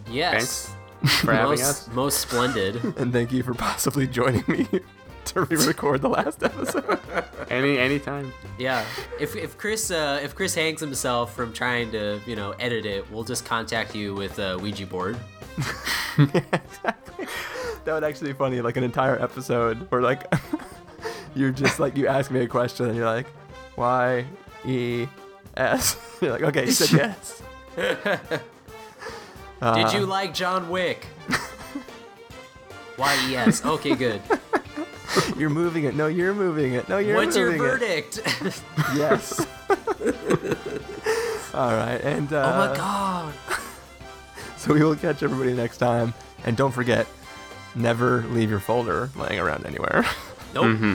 Yes. for having most, us. most splendid. and thank you for possibly joining me to re-record the last episode. Any anytime. Yeah. If if Chris uh, if Chris hangs himself from trying to you know edit it, we'll just contact you with a Ouija board. Exactly. that would actually be funny, like an entire episode where like you're just like you ask me a question and you're like, Y E S. You're like, okay, you said yes. Did you like John Wick? Why Y E S. Okay, good. You're moving it. No, you're moving it. No, you're What's moving it. What's your verdict? Yes. All right, and uh, oh my god. so we will catch everybody next time. And don't forget, never leave your folder laying around anywhere. Nope. Mm-hmm.